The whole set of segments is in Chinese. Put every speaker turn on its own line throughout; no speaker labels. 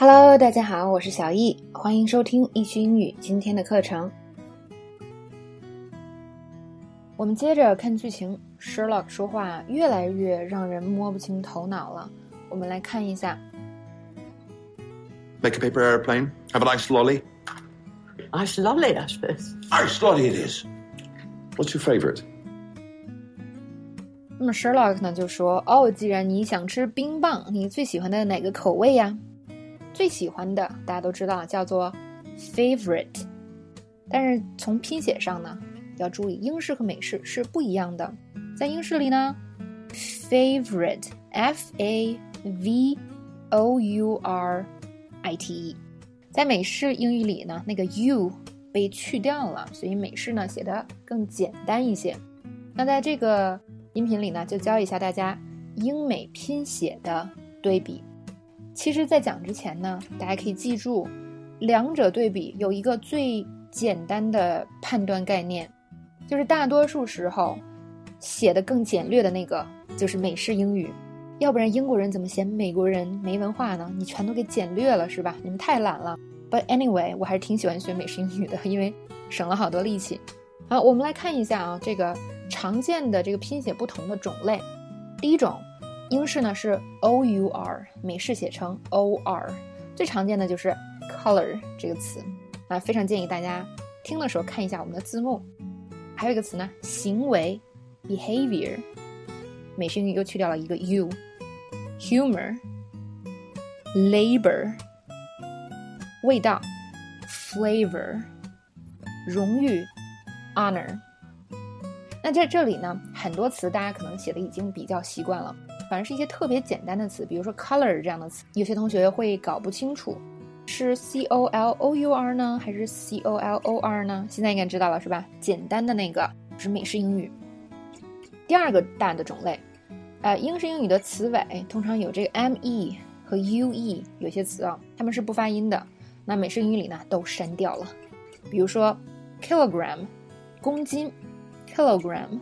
Hello，大家好，我是小易，欢迎收听易趣英语今天的课程。我们接着看剧情，Sherlock 说话越来越让人摸不清头脑了。我们来看一下。
Make a paper airplane. Have an ice lolly.
Ice lolly, I suppose.
Ice lolly it is. What's your favourite?
那么 Sherlock 呢就说：“哦，既然你想吃冰棒，你最喜欢的哪个口味呀？”最喜欢的大家都知道叫做 favorite，但是从拼写上呢，要注意英式和美式是不一样的。在英式里呢，favorite f a v o u r i t e，在美式英语里呢，那个 u 被去掉了，所以美式呢写的更简单一些。那在这个音频里呢，就教一下大家英美拼写的对比。其实，在讲之前呢，大家可以记住，两者对比有一个最简单的判断概念，就是大多数时候写的更简略的那个就是美式英语，要不然英国人怎么嫌美国人没文化呢？你全都给简略了是吧？你们太懒了。But anyway，我还是挺喜欢学美式英语的，因为省了好多力气。好，我们来看一下啊，这个常见的这个拼写不同的种类，第一种。英式呢是 o u r，美式写成 o r，最常见的就是 color 这个词啊，非常建议大家听的时候看一下我们的字幕。还有一个词呢，行为 behavior，美式英语又去掉了一个 u，humor，labor，味道 flavor，荣誉 honor。那在这里呢，很多词大家可能写的已经比较习惯了。反正是一些特别简单的词，比如说 color 这样的词，有些同学会搞不清楚，是 c o l o u r 呢，还是 c o l o r 呢？现在应该知道了是吧？简单的那个是美式英语。第二个大的种类，呃，英式英语的词尾通常有这个 m e 和 u e，有些词啊，它们是不发音的。那美式英语里呢，都删掉了。比如说 kilogram，公斤，kilogram，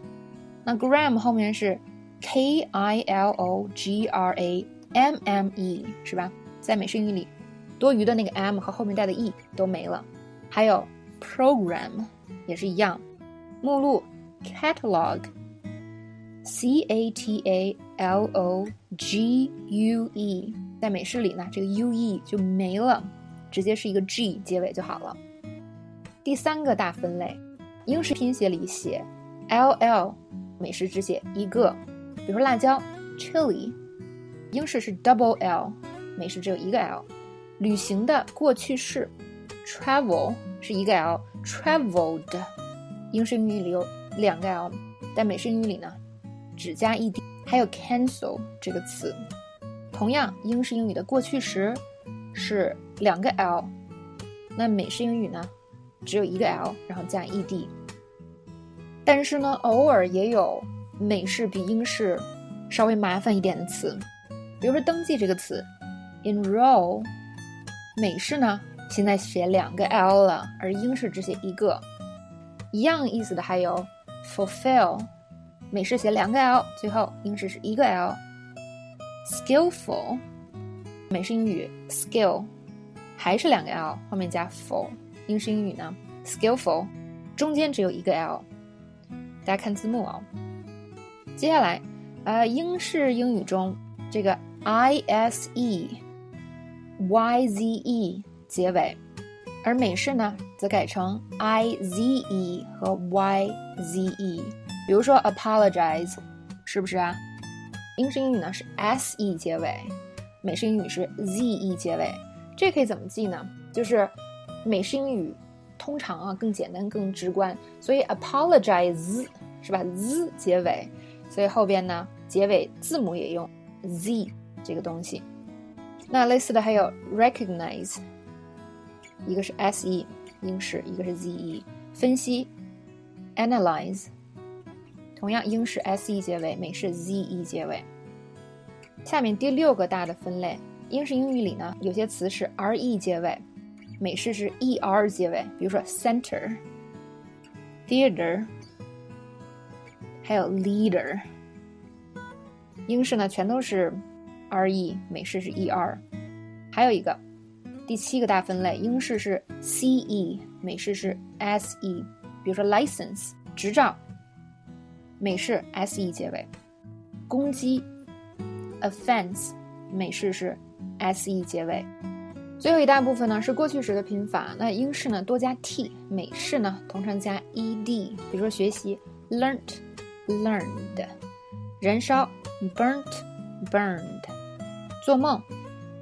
那 gram 后面是。K I L O G R A M M E 是吧？在美式英语里，多余的那个 M 和后面带的 E 都没了。还有 program 也是一样，目录 catalog，C A T A L O G U E，在美式里呢，这个 U E 就没了，直接是一个 G 结尾就好了。第三个大分类，英式拼写里写 L L，美式只写一个。比如说辣椒，chili，英式是 double L，美式只有一个 L。旅行的过去式，travel 是一个 L，traveled，英式英语里有两个 L，但美式英语里呢只加 ed。还有 cancel 这个词，同样英式英语的过去时是两个 L，那美式英语呢只有一个 L，然后加 ed。但是呢，偶尔也有。美式比英式稍微麻烦一点的词，比如说登记这个词，enroll，美式呢现在写两个 l 了，而英式只写一个。一样意思的还有 fulfill，美式写两个 l，最后英式是一个 l。skillful，美式英语 skill 还是两个 l，后面加 ful 英式英语呢 skillful，中间只有一个 l。大家看字幕哦。接下来，呃，英式英语中这个 i s e y z e 结尾，而美式呢则改成 i z e 和 y z e。比如说 apologize，是不是啊？英式英语呢是 s e 结尾，美式英语是 z e 结尾。这可以怎么记呢？就是美式英语通常啊更简单更直观，所以 apologize 是吧？z 结尾。所以后边呢，结尾字母也用 z 这个东西。那类似的还有 recognize，一个是 s e 英式，一个是 z e 分析；analyze，同样英式 s e 结尾，美式 z e 结尾。下面第六个大的分类，英式英语里呢，有些词是 r e 结尾，美式是 e r 结尾，比如说 center，theater。还有 leader，英式呢全都是 r e，美式是 e r，还有一个第七个大分类，英式是 ce，美式是 se。比如说 license 执照，美式 se 结尾；攻击 offense，美式是 se 结尾。最后一大部分呢是过去时的拼法，那英式呢多加 t，美式呢通常加 ed。比如说学习 learnt learned，燃烧 burnt burned，做梦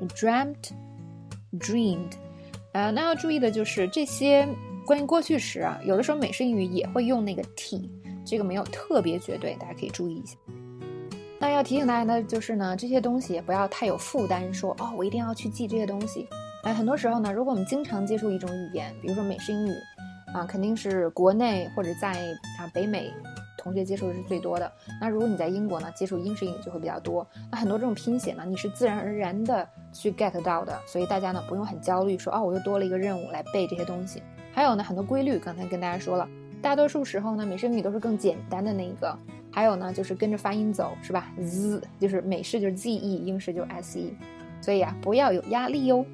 dreamt dreamed。啊，那要注意的就是这些关于过去时啊，有的时候美式英语也会用那个 t，这个没有特别绝对，大家可以注意一下。那要提醒大家的就是呢，这些东西也不要太有负担，说哦，我一定要去记这些东西。哎，很多时候呢，如果我们经常接触一种语言，比如说美式英语，啊，肯定是国内或者在啊北美同学接触的是最多的。那如果你在英国呢，接触英式英语就会比较多。那很多这种拼写呢，你是自然而然的去 get 到的，所以大家呢不用很焦虑，说哦，我又多了一个任务来背这些东西。还有呢，很多规律，刚才跟大家说了，大多数时候呢，美式英语都是更简单的那一个。还有呢，就是跟着发音走，是吧？z 就是美式就是 ze，英式就是 se，所以啊，不要有压力哟。